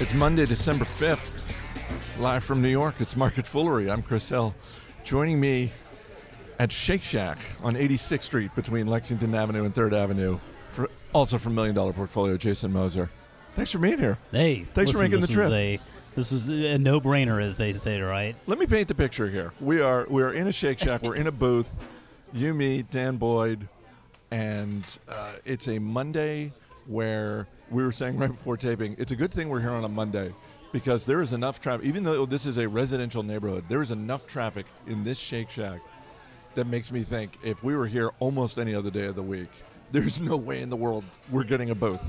It's Monday, December 5th. Live from New York, it's Market Foolery. I'm Chris Hill. Joining me at Shake Shack on 86th Street between Lexington Avenue and 3rd Avenue, for, also from Million Dollar Portfolio, Jason Moser. Thanks for being here. Hey, Thanks for making the trip. A, this was a no-brainer, as they say, right? Let me paint the picture here. We are we are in a Shake Shack. We're in a booth. You, me, Dan Boyd, and uh, it's a Monday where we were saying right before taping. It's a good thing we're here on a Monday because there is enough traffic. Even though this is a residential neighborhood, there is enough traffic in this Shake Shack that makes me think if we were here almost any other day of the week, there's no way in the world we're getting a booth.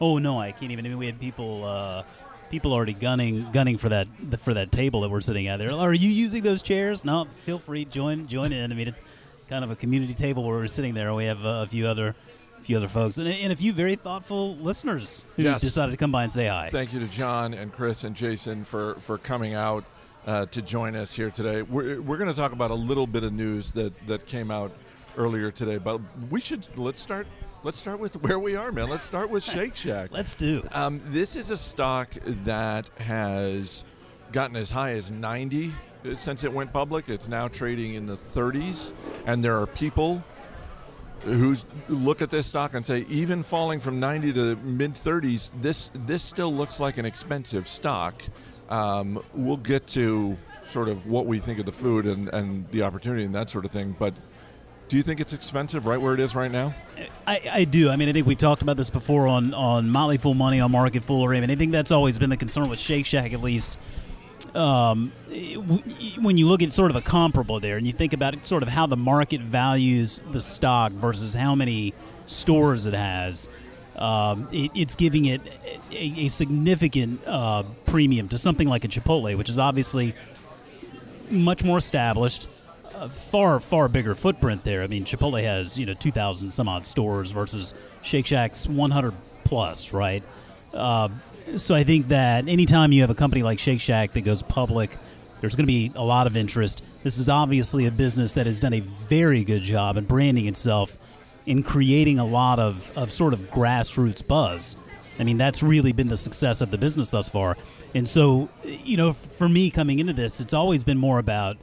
Oh no, I can't even. I mean, we had people, uh, people already gunning, gunning for that for that table that we're sitting at. There, are you using those chairs? No, feel free, join, join in. I mean, it's kind of a community table where we're sitting there. And we have a few other, few other folks, and, and a few very thoughtful listeners who Yes. decided to come by and say hi. Thank you to John and Chris and Jason for, for coming out uh, to join us here today. We're, we're going to talk about a little bit of news that, that came out earlier today, but we should let's start let's start with where we are, man. Let's start with Shake Shack. Let's do. Um, this is a stock that has gotten as high as 90 since it went public. It's now trading in the 30s, and there are people who look at this stock and say, even falling from 90 to mid 30s, this this still looks like an expensive stock. Um, we'll get to sort of what we think of the food and, and the opportunity and that sort of thing, but. Do you think it's expensive right where it is right now? I, I do. I mean, I think we talked about this before on on Motley Fool Money on Market Foolery. I mean, I think that's always been the concern with Shake Shack, at least. Um, when you look at sort of a comparable there, and you think about sort of how the market values the stock versus how many stores it has, um, it, it's giving it a, a significant uh, premium to something like a Chipotle, which is obviously much more established, far far bigger footprint there. I mean, Chipotle has you know two thousand some odd stores versus Shake Shack's one hundred plus, right? Uh, so I think that anytime you have a company like Shake Shack that goes public, there's going to be a lot of interest. This is obviously a business that has done a very good job in branding itself in creating a lot of, of sort of grassroots buzz. I mean, that's really been the success of the business thus far. And so, you know, for me coming into this, it's always been more about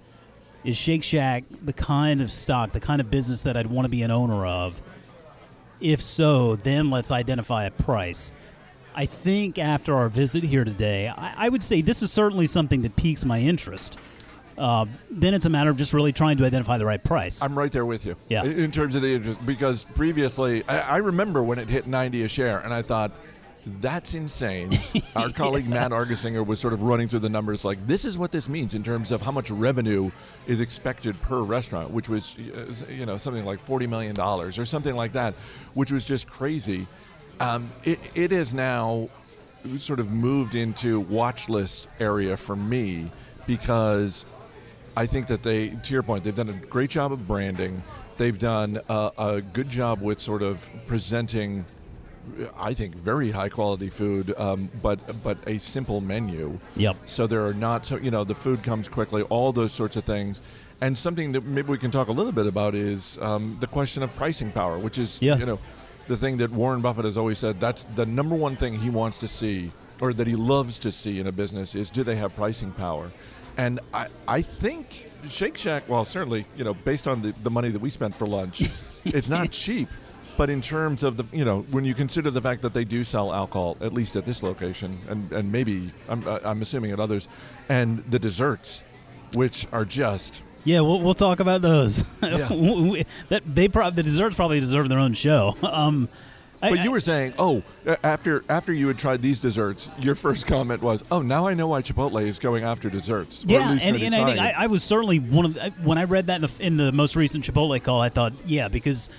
is Shake Shack the kind of stock, the kind of business that I'd want to be an owner of? If so, then let's identify a price. I think after our visit here today, I, I would say this is certainly something that piques my interest. Uh, then it's a matter of just really trying to identify the right price. I'm right there with you. Yeah. In terms of the interest, because previously, I, I remember when it hit 90 a share, and I thought, that's insane. Our colleague Matt Argersinger was sort of running through the numbers like, this is what this means in terms of how much revenue is expected per restaurant, which was, uh, you know, something like $40 million or something like that, which was just crazy. Um, it, it is now sort of moved into watch list area for me because I think that they, to your point, they've done a great job of branding. They've done a, a good job with sort of presenting, I think, very high quality food, um, but but a simple menu. Yep. So there are not so you know the food comes quickly, all those sorts of things. And something that maybe we can talk a little bit about is um, the question of pricing power, which is Yeah. you know the thing that Warren Buffett has always said. That's the number one thing he wants to see, or that he loves to see in a business is do they have pricing power? And I I think Shake Shack, well, certainly you know based on the, the money that we spent for lunch, it's not cheap. But in terms of the, you know, when you consider the fact that they do sell alcohol, at least at this location, and, and maybe I'm, I'm assuming at others, and the desserts, which are just Yeah, we'll, we'll talk about those. Yeah. that they prob- the desserts probably deserve their own show. Um, I- But you I- were saying, oh, after after you had tried these desserts, your first comment was, oh, now I know why Chipotle is going after desserts. Yeah, and, and I think I. I was certainly one of the, when I read that in the, in the most recent Chipotle call. I thought, yeah, because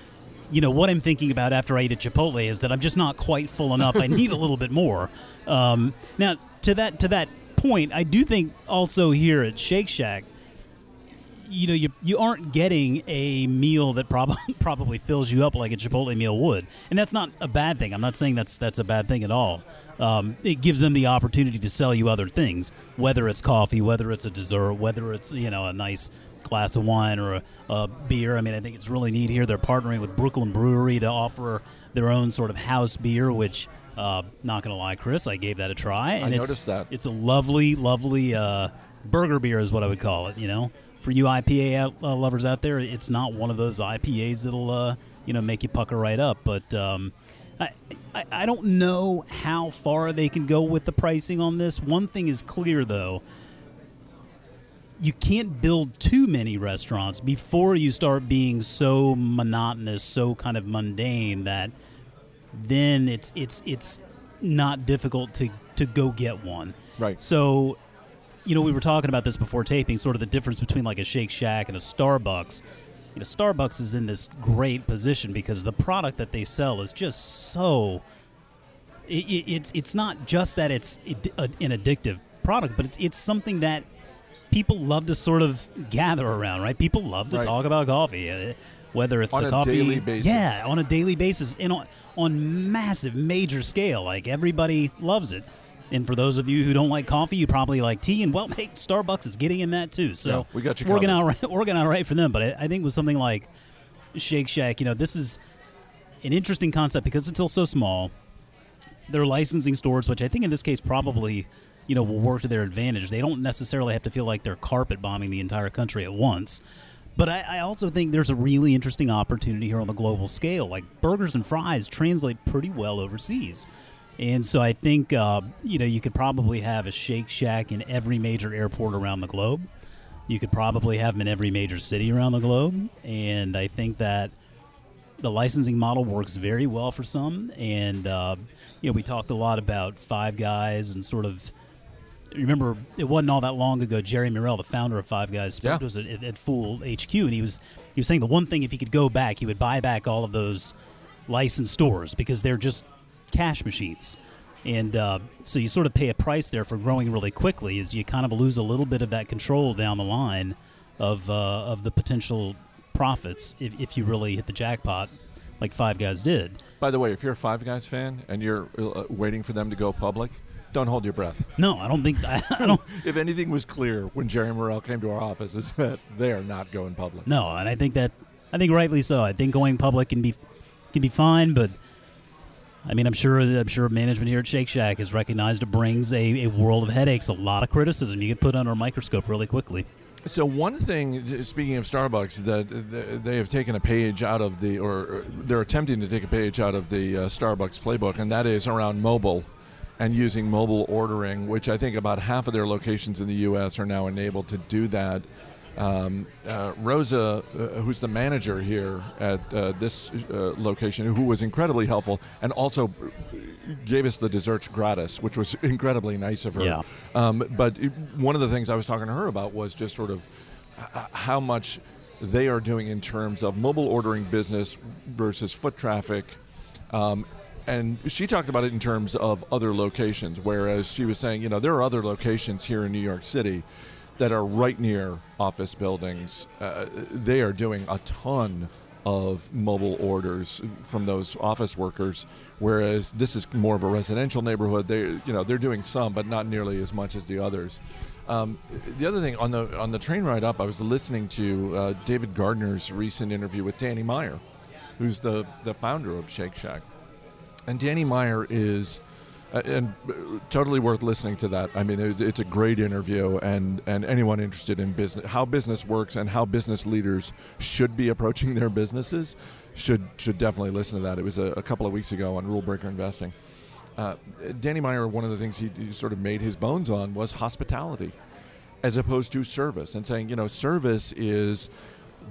you know what I'm thinking about after I eat at Chipotle is that I'm just not quite full enough. I need a little bit more. Um, now, to that to that point, I do think also here at Shake Shack, you know, you you aren't getting a meal that probably probably fills you up like a Chipotle meal would, and that's not a bad thing. I'm not saying that's that's a bad thing at all. Um, it gives them the opportunity to sell you other things, whether it's coffee, whether it's a dessert, whether it's you know a nice glass of wine or a, a beer. I mean, I think it's really neat here. They're partnering with Brooklyn Brewery to offer their own sort of house beer, which Uh, not gonna lie, Chris, I gave that a try, and it's, noticed that. It's a lovely, lovely uh, burger beer, is what I would call it. You know, for you IPA out, uh, lovers out there, it's not one of those IPAs that'll uh, you know make you pucker right up. But um, I, I I don't know how far they can go with the pricing on this. One thing is clear though. You can't build too many restaurants before you start being so monotonous, so kind of mundane that then it's it's it's not difficult to to go get one. Right. So, you know, we were talking about this before taping, sort of the difference between like a Shake Shack and a Starbucks. You know, Starbucks is in this great position because the product that they sell is just so. It, it, it's it's not just that it's an addictive product, but it's it's something that people love to sort of gather around, right? People love to Right. talk about coffee, uh, whether it's On the a coffee, daily basis. yeah, on a daily basis, and on on massive, major scale. Like everybody loves it. And for those of you who don't like coffee, you probably like tea. And well, hey, Starbucks is getting in that too. So Yeah, we got you working covered. out right, working out right for them. But I, I think with something like Shake Shack, you know, this is an interesting concept because it's still so small. They're licensing stores, which I think in this case probably, you know, will work to their advantage. They don't necessarily have to feel like they're carpet bombing the entire country at once. But I, I also think there's a really interesting opportunity here on the global scale. Like burgers and fries translate pretty well overseas. And so I think, uh, you know, you could probably have a Shake Shack in every major airport around the globe. You could probably have them in every major city around the globe. And I think that the licensing model works very well for some. And, uh, you know, we talked a lot about Five Guys and sort of. Remember, it wasn't all that long ago. Jerry Murrell, the founder of Five Guys, spoke Yeah. to us at, at, Fool HQ, and he was he was saying the one thing if he could go back, he would buy back all of those licensed stores because they're just cash machines. And uh, so you sort of pay a price there for growing really quickly, is you kind of lose a little bit of that control down the line of uh, of the potential profits if, if you really hit the jackpot like Five Guys did. By the way, if you're a Five Guys fan and you're uh, waiting for them to go public, don't hold your breath. No, I don't think I, I don't. If anything was clear when Jerry Murrell came to our office, is that they are not going public. No, and I think that I think rightly so. I think going public can be can be fine, but I mean, I'm sure I'm sure management here at Shake Shack is recognized it brings a, a world of headaches, a lot of criticism. You get put under a microscope really quickly. So one thing, speaking of Starbucks, that they have taken a page out of the, or they're attempting to take a page out of the uh, Starbucks playbook, and that is around mobile and using mobile ordering, which I think about half of their locations in the U.S. are now enabled to do that. Um, uh, Rosa, uh, who's the manager here at uh, this uh, location, who was incredibly helpful and also gave us the desserts gratis, which was incredibly nice of her. Yeah. Um, but it, one of the things I was talking to her about was just sort of how much they are doing in terms of mobile ordering business versus foot traffic. Um, and she talked about it in terms of other locations, whereas she was saying, you know, there are other locations here in New York City that are right near office buildings. Uh, they are doing a ton of mobile orders from those office workers, whereas this is more of a residential neighborhood. They, you know, they're doing some, but not nearly as much as the others. Um, the other thing on the on the train ride up, I was listening to uh, David Gardner's recent interview with Danny Meyer, who's the the founder of Shake Shack, and Danny Meyer is. Uh, and uh, totally worth listening to that. I mean, it, it's a great interview, and, and anyone interested in business, how business works, and how business leaders should be approaching their businesses, should should definitely listen to that. It was a, a couple of weeks ago on Rule Breaker Investing. Uh, Danny Meyer, one of the things he, he sort of made his bones on was hospitality, as opposed to service, and saying, you know, service is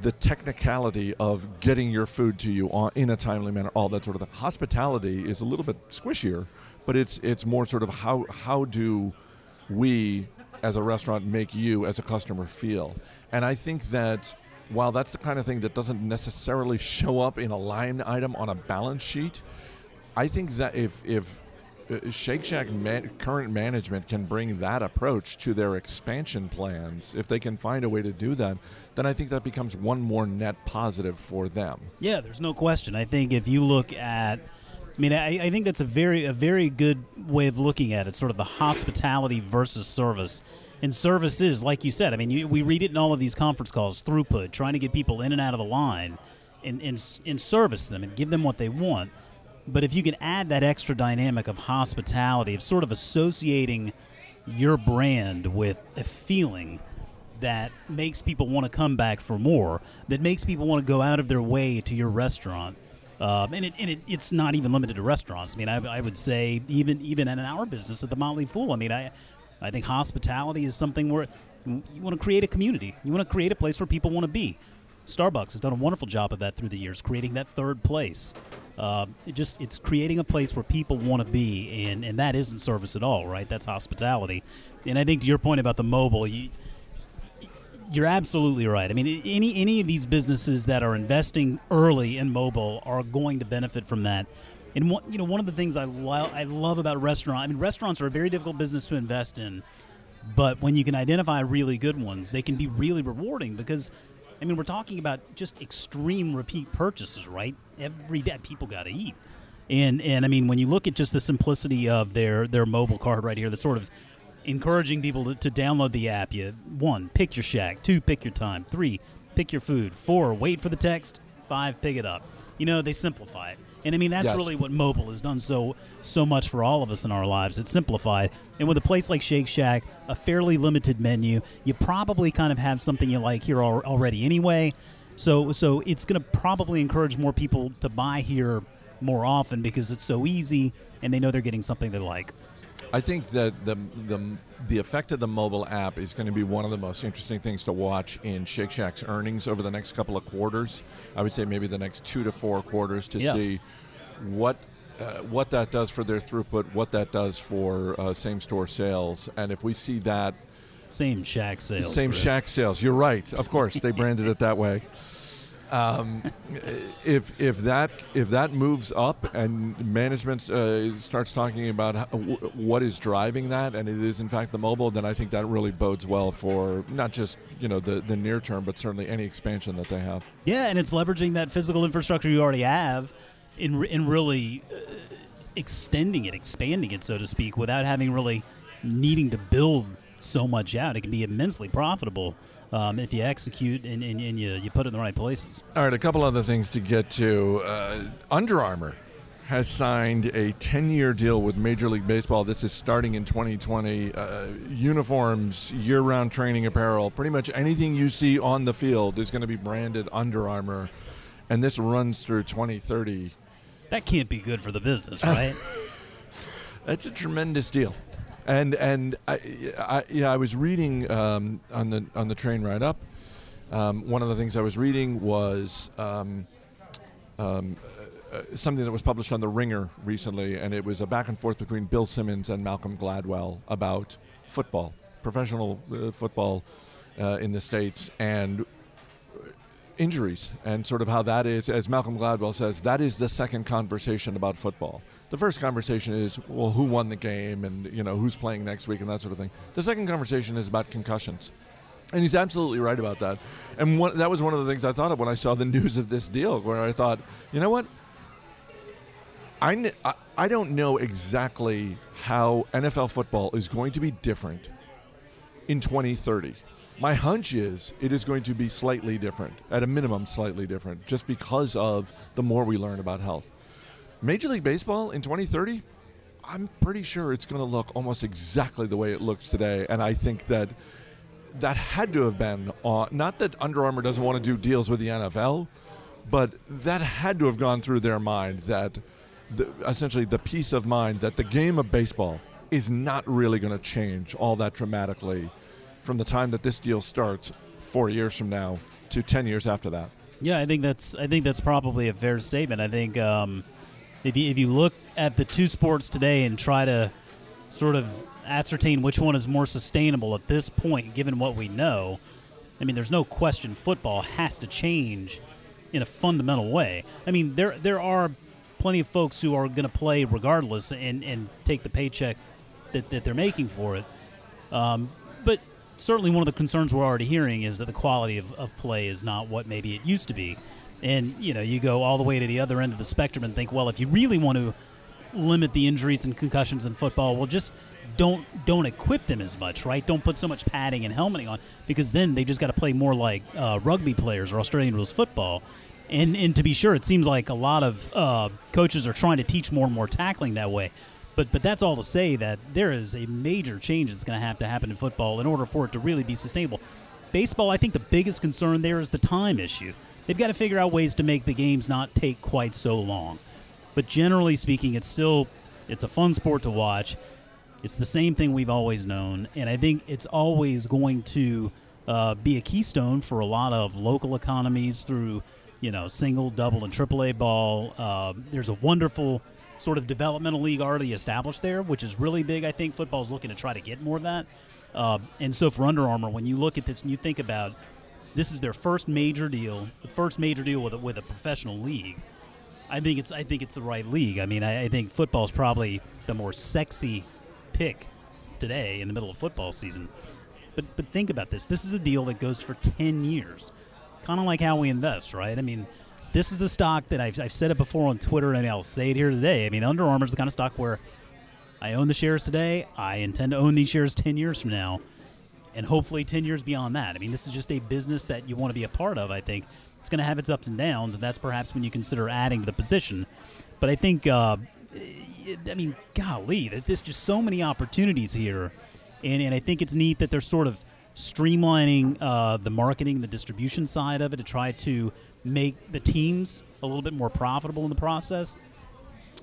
the technicality of getting your food to you in a timely manner, all that sort of thing. Hospitality is a little bit squishier, but it's it's more sort of how how do we as a restaurant make you as a customer feel? And I think that while that's the kind of thing that doesn't necessarily show up in a line item on a balance sheet, I think that if if uh, Shake Shack man, current management can bring that approach to their expansion plans, if they can find a way to do that, then I think that becomes one more net positive for them. Yeah, there's no question. I think if you look at, I mean, I, I think that's a very a very good way of looking at it. Sort of the hospitality versus service. And service is, like you said, I mean, you, we read it in all of these conference calls, throughput, trying to get people in and out of the line, and and, and service them and give them what they want. But if you can add that extra dynamic of hospitality, of sort of associating your brand with a feeling that makes people want to come back for more, that makes people want to go out of their way to your restaurant. Um, and it, and it, it's not even limited to restaurants. I mean, I, I would say even even in our business at the Motley Fool. I mean, I I think hospitality is something where you want to create a community. You want to create a place where people want to be. Starbucks has done a wonderful job of that through the years, creating that third place. Uh, it just it's creating a place where people want to be, and and that isn't service at all, right? That's hospitality. And I think to your point about the mobile, you you're absolutely right. I mean, any any of these businesses that are investing early in mobile are going to benefit from that. And one, you know, one of the things I lo- I love about restaurant, I mean, restaurants are a very difficult business to invest in, but when you can identify really good ones, they can be really rewarding because, I mean, we're talking about just extreme repeat purchases, right? Every day people got to eat, and and I mean, when you look at just the simplicity of their their mobile card right here, the sort of encouraging people to, to download the app. You one, pick your shack. Two, pick your time. Three, pick your food. Four, wait for the text. Five, pick it up. You know, they simplify it. And I mean that's Yes. really what mobile has done so so much for all of us in our lives. It's simplified. And with a place like Shake Shack, a fairly limited menu, you probably kind of have something you like here al- already anyway. So so it's going to probably encourage more people to buy here more often because it's so easy and they know they're getting something they like. I think that the the the effect of the mobile app is going to be one of the most interesting things to watch in Shake Shack's earnings over the next couple of quarters. I would say maybe the next two to four quarters to Yeah. see what uh, what that does for their throughput, what that does for uh, same store sales, and if we see that Same Shack sales. same Chris. Shack sales, you're right. Of course, they branded it that way. Um, if if that if that moves up and management uh, starts talking about how, w- what is driving that, and it is in fact the mobile, then I think that really bodes well for not just you know the the near term, but certainly any expansion that they have. Yeah, and it's leveraging that physical infrastructure you already have in, in really uh, extending it, expanding it, so to speak, without having really needing to build so much out. It can be immensely profitable um, if you execute and, and, and you, you put it in the right places. All right, a couple other things to get to. Uh, Under Armour has signed a 10 year deal with Major League Baseball. This is starting in 2020. Uh, uniforms, year round training apparel, pretty much anything you see on the field is going to be branded Under Armour. And this runs through 2030. That can't be good for the business, right? That's a tremendous deal. And and I, I yeah I was reading um, on the on the train ride up. Um, one of the things I was reading was um, um, uh, uh, something that was published on the Ringer recently, and it was a back and forth between Bill Simmons and Malcolm Gladwell about football, professional uh, football uh, in the states, and injuries and sort of how that is, as Malcolm Gladwell says, that is the second conversation about football. The first conversation is, well, who won the game and, you know, who's playing next week and that sort of thing. The second conversation is about concussions. And he's absolutely right about that. And one, that was one of the things I thought of when I saw the news of this deal, where I thought, you know what? I, I don't know exactly how NFL football is going to be different in 2030. My hunch is it is going to be slightly different, at a minimum, slightly different, just because of the more we learn about health. Major League Baseball in 2030, I'm pretty sure it's going to look almost exactly the way it looks today. And I think that that had to have been on, not that Under Armour doesn't want to do deals with the NFL, but that had to have gone through their mind that the, essentially the peace of mind that the game of baseball is not really going to change all that dramatically from the time that this deal starts four years from now to 10 years after that. Yeah, I think that's I think that's probably a fair statement. I think um, if you if you look at the two sports today and try to sort of ascertain which one is more sustainable at this point, given what we know, I mean, there's no question football has to change in a fundamental way. I mean, there there are plenty of folks who are going to play regardless and and take the paycheck that, that they're making for it. Um, but certainly one of the concerns we're already hearing is that the quality of, of play is not what maybe it used to be. And, you know, you go all the way to the other end of the spectrum and think, well, if you really want to limit the injuries and concussions in football, well, just don't don't equip them as much, right? Don't put so much padding and helmeting on because then they just got to play more like uh, rugby players or Australian rules football. And and to be sure, it seems like a lot of uh, coaches are trying to teach more and more tackling that way. But but that's all to say that there is a major change that's going to have to happen in football in order for it to really be sustainable. Baseball, I think the biggest concern there is the time issue. They've got to figure out ways to make the games not take quite so long. But generally speaking, it's still it's a fun sport to watch. It's the same thing we've always known, and I think it's always going to uh, be a keystone for a lot of local economies through, you know, single, double, and triple A ball. Uh, there's a wonderful sort of developmental league already established there, which is really big. I think football's looking to try to get more of that. Uh, and so for Under Armour, when you look at this and you think about this is their first major deal, the first major deal with a, with a professional league. I think it's I think it's the right league. I mean, I, I think football is probably the more sexy pick today in the middle of football season. But but think about this. This is a deal that goes for ten years, kind of like how we invest, right? I mean, this is a stock that I've, I've said it before on Twitter, and I'll say it here today. I mean, Under Armour is the kind of stock where I own the shares today. I intend to own these shares ten years from now, and hopefully ten years beyond that. I mean, this is just a business that you want to be a part of. I think it's going to have its ups and downs, and that's perhaps when you consider adding to the position. But I think, uh, I mean, golly, there's just so many opportunities here, and and I think it's neat that they're sort of streamlining uh, the marketing, the distribution side of it to try to make the teams a little bit more profitable in the process.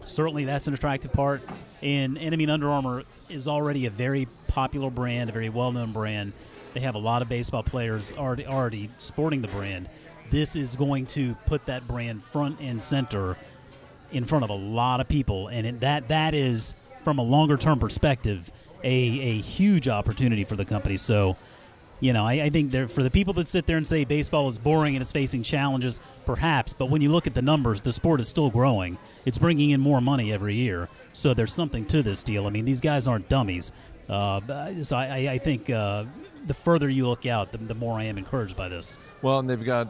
Certainly, that's an attractive part, and and I mean, Under Armour is already a very popular brand, a very well-known brand. They have a lot of baseball players already already sporting the brand this is going to put that brand front and center in front of a lot of people, and that that is from a longer term perspective a a huge opportunity for the company. So. You know, I, I think there for the people that sit there and say baseball is boring and it's facing challenges, perhaps. But when you look at the numbers, the sport is still growing. It's bringing in more money every year, so there's something to this deal. I mean, these guys aren't dummies. Uh, so I, I think uh, the further you look out, the, the more I am encouraged by this. Well, and they've got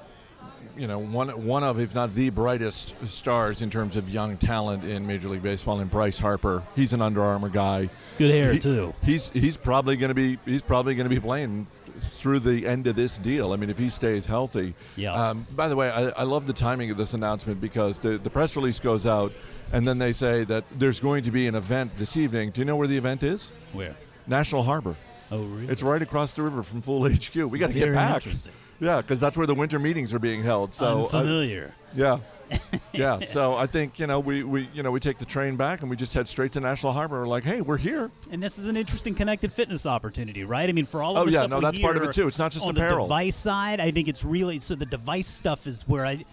you know one one of if not the brightest stars in terms of young talent in Major League Baseball and Bryce Harper. He's an Under Armour guy. Good hair He- too. He's he's probably going to be he's probably going to be playing through the end of this deal. I mean, if he stays healthy. Yeah. Um, by the way, I, I love the timing of this announcement because the the press release goes out, and then they say that there's going to be an event this evening. Do you know where the event is? Where? National Harbor. Oh, really? It's right across the river from Fool HQ. We got to get back. Yeah, because that's where the winter meetings are being held. So uh, Unfamiliar. yeah. yeah, so I think you know we, we you know we take the train back and we just head straight to National Harbor. We're like, hey, we're here. and this is an interesting connected fitness opportunity, right? I mean, for all of oh, us. Oh, the yeah, stuff no, that's part of it, too. It's not just on the apparel. device side. I think it's really so the device stuff is where I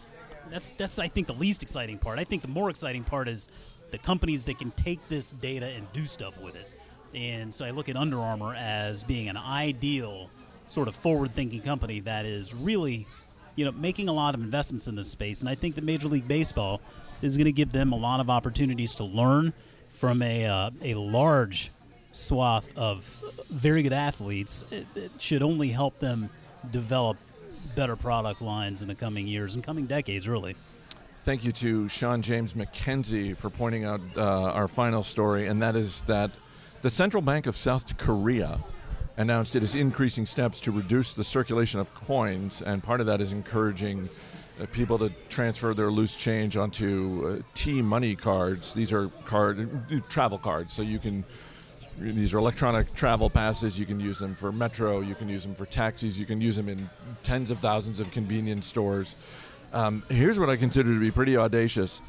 that's that's I think the least exciting part. I think the more exciting part is the companies that can take this data and do stuff with it. And so I look at Under Armour as being an ideal sort of forward-thinking company that is really, you know, making a lot of investments in this space. And I think that Major League Baseball is going to give them a lot of opportunities to learn from a uh, a large swath of very good athletes. It, it should only help them develop better product lines in the coming years and coming decades, really. Thank you to Sean James McKenzie for pointing out uh, our final story, and that is that the Central Bank of South Korea announced it is increasing steps to reduce the circulation of coins, and part of that is encouraging uh, people to transfer their loose change onto uh, T money cards. These are card travel cards, so you can. These are electronic travel passes. You can use them for metro. You can use them for taxis. You can use them in tens of thousands of convenience stores. Um, here's what I consider to be pretty audacious.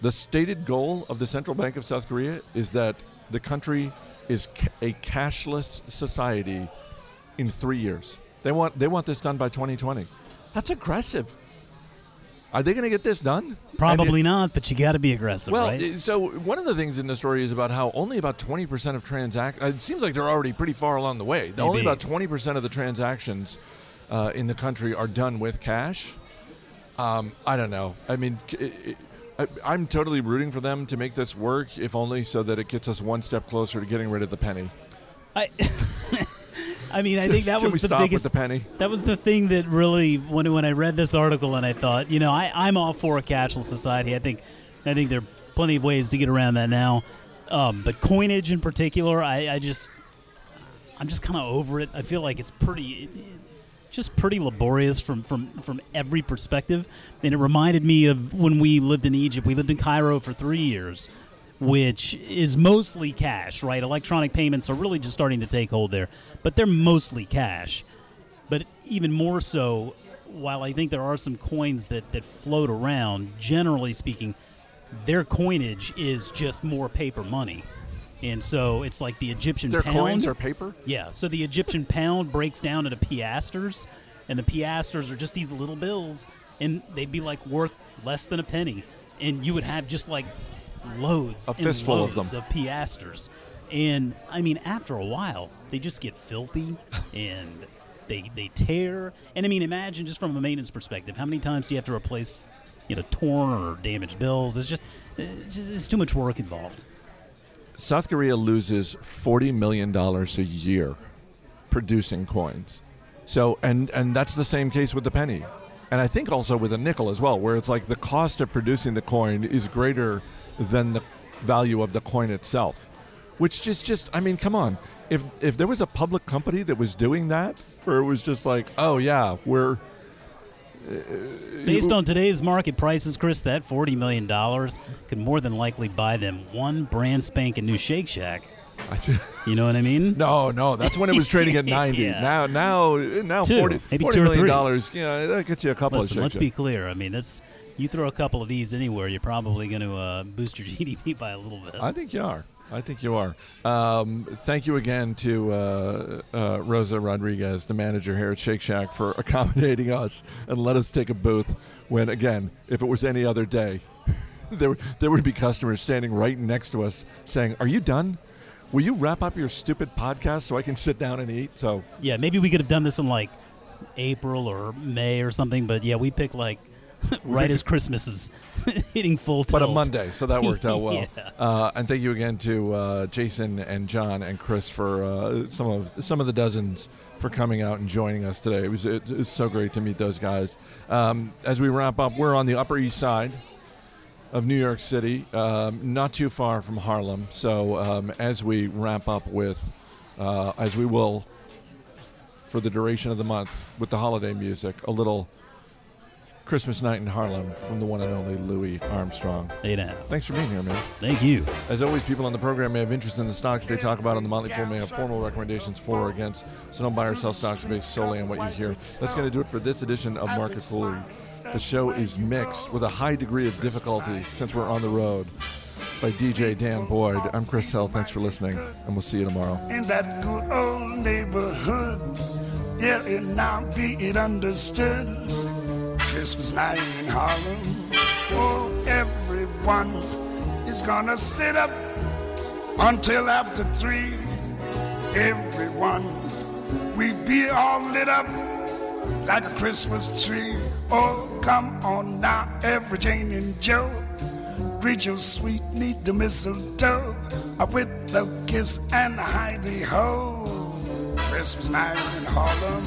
The stated goal of the Central Bank of South Korea is that the country is ca- a cashless society in three years. They want they want this done by 2020. That's aggressive. Are they going to get this done? Probably it- not, but you got to be aggressive, well, right? so one of the things in the story is about how only about 20% of transactions. It seems like they're already pretty far along the way. Only about 20% of the transactions uh, in the country are done with cash. Um, I don't know. I mean, c- i- I, I'm totally rooting for them to make this work, if only so that it gets us one step closer to getting rid of the penny. I, I mean, I think that was the biggest. with the penny? That was the thing that really when when I read this article and I thought, you know, I, I'm all for a cashless society. I think I think there are plenty of ways to get around that now. Um, but coinage in particular, I, I just I'm just kind of over it. I feel like it's pretty just pretty laborious from, from, from every perspective. And it reminded me of when we lived in Egypt. We lived in Cairo for three years, which is mostly cash, right? Electronic payments are really just starting to take hold there, but they're mostly cash. But even more so, while I think there are some coins that, that float around, generally speaking, their coinage is just more paper money. And so it's like the Egyptian Their pound. coins are paper. Yeah, so the Egyptian pound breaks down into piasters, and the piasters are just these little bills, and they'd be like worth less than a penny, and you would have just like loads, A fistful of them. of piasters, and I mean after a while they just get filthy and they they tear, and I mean imagine just from a maintenance perspective, how many times do you have to replace, you know, torn or damaged bills? It's just it's, just, it's too much work involved. South Korea loses forty million dollars a year producing coins. So and and that's the same case with the penny. And I think also with a nickel as well, where it's like the cost of producing the coin is greater than the value of the coin itself. Which just just I mean, come on. If if there was a public company that was doing that, where it was just like, oh yeah, we're Based on today's market prices, Chris, that forty million dollars could more than likely buy them one brand spanking new Shake Shack. You know what I mean? No, no, that's when it was trading at ninety. Yeah. Now, now, now, Two, forty, maybe forty two or million dollars. You know, that gets you a couple Listen, of. let's be clear. I mean, that's you throw a couple of these anywhere, you're probably going to uh, boost your GDP by a little bit. I think you are. I think you are. Um, thank you again to uh, uh, Rosa Rodriguez, the manager here at Shake Shack, for accommodating us and let us take a booth. When again, if it was any other day, there there would be customers standing right next to us saying, "Are you done? Will you wrap up your stupid podcast so I can sit down and eat?" So yeah, maybe we could have done this in like April or May or something, but yeah, we picked like right as Christmas is hitting full tilt. but a Monday, so that worked out well. Yeah. uh, and thank you again to uh, Jason and John and Chris for uh, some of some of the dozens for coming out and joining us today. It was it, it's so great to meet those guys. Um, as we wrap up, we're on the Upper East Side of New York City, um, not too far from Harlem. So um, as we wrap up with, uh, as we will for the duration of the month with the holiday music, a little. Christmas Night in Harlem from the one and only Louis Armstrong. Eight and a half. Thanks for being here, man. Thank you. As always, people on the program may have interest in the stocks they talk about on the Motley Fool may have formal recommendations for or against, so don't buy or sell stocks based solely on what you hear. That's going to do it for this edition of Market Foolery. The show is mixed with a high degree of difficulty since we're on the road by DJ Dan Boyd. I'm Chris Hill. Thanks for listening, and we'll see you tomorrow. in that good old neighborhood. Yeah, and now be it understood. Christmas night in Harlem. Oh, everyone is gonna sit up until after three. Everyone, we be all lit up like a Christmas tree. Oh, come on now, every Jane and Joe. Greet your sweet, neat the mistletoe with the kiss and the hidey ho. Christmas night in Harlem.